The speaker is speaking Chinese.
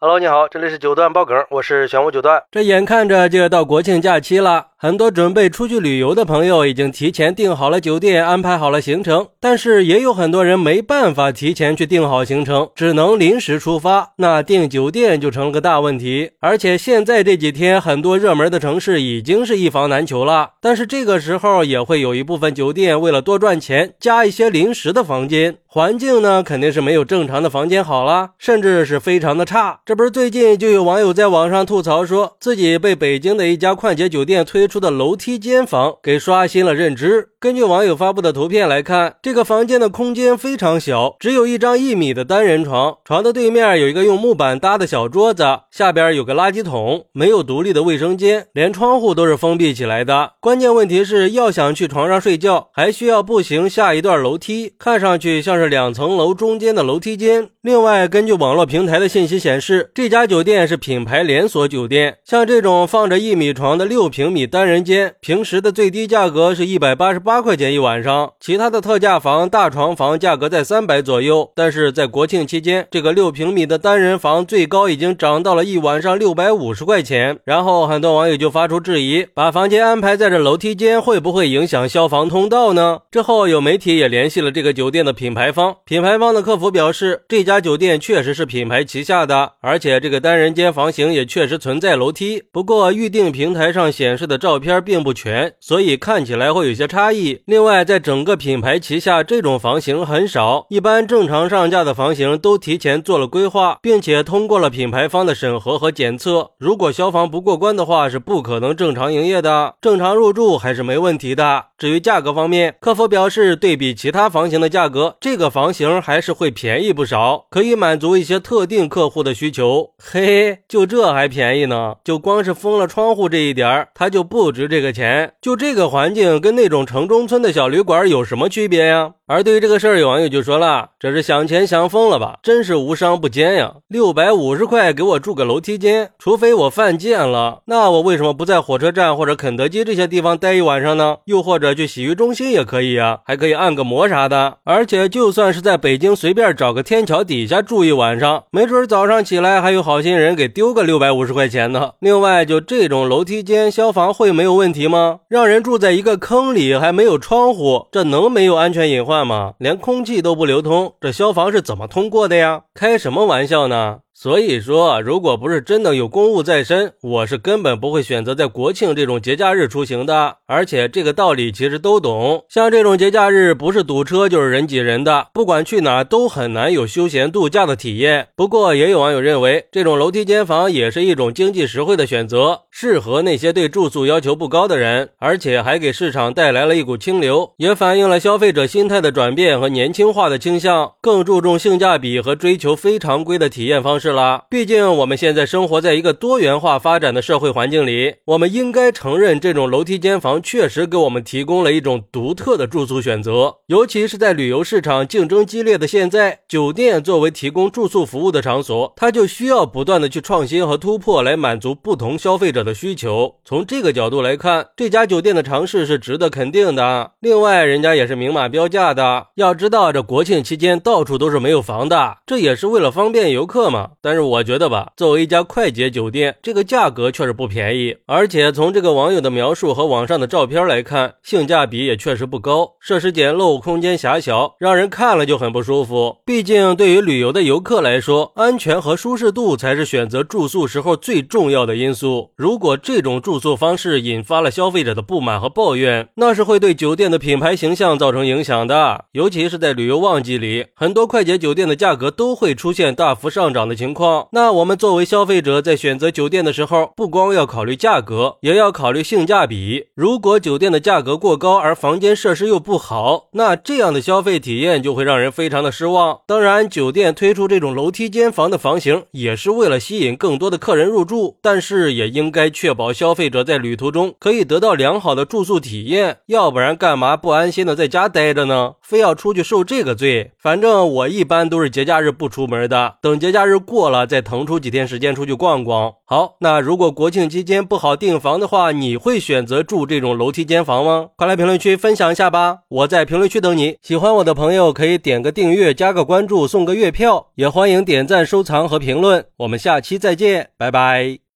Hello，你好，这里是九段爆梗，我是玄武九段。这眼看着就要到国庆假期了，很多准备出去旅游的朋友已经提前订好了酒店，安排好了行程。但是也有很多人没办法提前去订好行程，只能临时出发，那订酒店就成了个大问题。而且现在这几天，很多热门的城市已经是一房难求了。但是这个时候也会有一部分酒店为了多赚钱，加一些临时的房间，环境呢肯定是没有正常的房间好了，甚至是非常的差。这不是最近就有网友在网上吐槽，说自己被北京的一家快捷酒店推出的楼梯间房给刷新了认知。根据网友发布的图片来看，这个房间的空间非常小，只有一张一米的单人床，床的对面有一个用木板搭的小桌子，下边有个垃圾桶，没有独立的卫生间，连窗户都是封闭起来的。关键问题是要想去床上睡觉，还需要步行下一段楼梯，看上去像是两层楼中间的楼梯间。另外，根据网络平台的信息显示，这家酒店是品牌连锁酒店，像这种放着一米床的六平米单人间，平时的最低价格是一百八十八八块钱一晚上，其他的特价房、大床房价格在三百左右。但是在国庆期间，这个六平米的单人房最高已经涨到了一晚上六百五十块钱。然后很多网友就发出质疑：把房间安排在这楼梯间，会不会影响消防通道呢？之后有媒体也联系了这个酒店的品牌方，品牌方的客服表示，这家酒店确实是品牌旗下的，而且这个单人间房型也确实存在楼梯，不过预订平台上显示的照片并不全，所以看起来会有些差异。另外，在整个品牌旗下，这种房型很少，一般正常上架的房型都提前做了规划，并且通过了品牌方的审核和检测。如果消防不过关的话，是不可能正常营业的。正常入住还是没问题的。至于价格方面，客服表示，对比其他房型的价格，这个房型还是会便宜不少，可以满足一些特定客户的需求。嘿，就这还便宜呢？就光是封了窗户这一点儿，它就不值这个钱。就这个环境，跟那种城中村的小旅馆有什么区别呀？而对于这个事儿，有网友就说了：“这是想钱想疯了吧？真是无商不奸呀！六百五十块给我住个楼梯间，除非我犯贱了，那我为什么不在火车站或者肯德基这些地方待一晚上呢？又或者去洗浴中心也可以啊，还可以按个摩啥的。而且就算是在北京随便找个天桥底下住一晚上，没准早上起来还有好心人给丢个六百五十块钱呢。另外，就这种楼梯间，消防会没有问题吗？让人住在一个坑里，还没有窗户，这能没有安全隐患？”吗？连空气都不流通，这消防是怎么通过的呀？开什么玩笑呢？所以说，如果不是真的有公务在身，我是根本不会选择在国庆这种节假日出行的。而且这个道理其实都懂，像这种节假日，不是堵车就是人挤人的，不管去哪都很难有休闲度假的体验。不过也有网友认为，这种楼梯间房也是一种经济实惠的选择，适合那些对住宿要求不高的人，而且还给市场带来了一股清流，也反映了消费者心态的转变和年轻化的倾向，更注重性价比和追求非常规的体验方式。是了，毕竟我们现在生活在一个多元化发展的社会环境里，我们应该承认，这种楼梯间房确实给我们提供了一种独特的住宿选择。尤其是在旅游市场竞争激烈的现在，酒店作为提供住宿服务的场所，它就需要不断的去创新和突破，来满足不同消费者的需求。从这个角度来看，这家酒店的尝试是值得肯定的。另外，人家也是明码标价的。要知道，这国庆期间到处都是没有房的，这也是为了方便游客嘛。但是我觉得吧，作为一家快捷酒店，这个价格确实不便宜，而且从这个网友的描述和网上的照片来看，性价比也确实不高，设施简陋，空间狭小，让人看了就很不舒服。毕竟对于旅游的游客来说，安全和舒适度才是选择住宿时候最重要的因素。如果这种住宿方式引发了消费者的不满和抱怨，那是会对酒店的品牌形象造成影响的。尤其是在旅游旺季里，很多快捷酒店的价格都会出现大幅上涨的情。情况，那我们作为消费者在选择酒店的时候，不光要考虑价格，也要考虑性价比。如果酒店的价格过高，而房间设施又不好，那这样的消费体验就会让人非常的失望。当然，酒店推出这种楼梯间房的房型，也是为了吸引更多的客人入住，但是也应该确保消费者在旅途中可以得到良好的住宿体验，要不然干嘛不安心的在家待着呢？非要出去受这个罪？反正我一般都是节假日不出门的，等节假日过。过了，再腾出几天时间出去逛逛。好，那如果国庆期间不好订房的话，你会选择住这种楼梯间房吗？快来评论区分享一下吧！我在评论区等你。喜欢我的朋友可以点个订阅、加个关注、送个月票，也欢迎点赞、收藏和评论。我们下期再见，拜拜。